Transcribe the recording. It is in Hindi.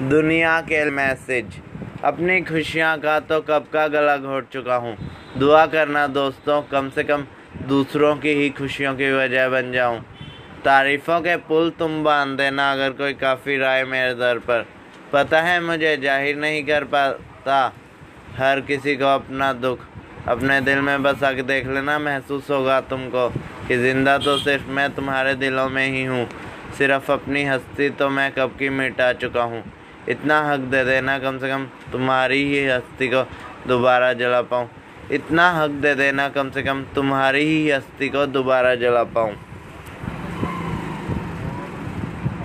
दुनिया के मैसेज। अपनी खुशियाँ का तो कब का गला घोट चुका हूँ। दुआ करना दोस्तों, कम से कम दूसरों की ही खुशियों की वजह बन जाऊँ। तारीफ़ों के पुल तुम बाँध देना अगर कोई काफ़ी राय मेरे दर पर। पता है मुझे ज़ाहिर नहीं कर पाता हर किसी को अपना दुख। अपने दिल में बस आके देख लेना, महसूस होगा तुमको कि ज़िंदा तो सिर्फ़ मैं तुम्हारे दिलों में ही हूँ। सिर्फ़ अपनी हस्ती तो मैं कब की मिटा चुका हूँ। इतना हक दे देना कम से कम तुम्हारी ही हस्ती को दोबारा जला पाऊँ। इतना हक दे देना कम से कम तुम्हारी ही हस्ती को दोबारा जला पाऊँ।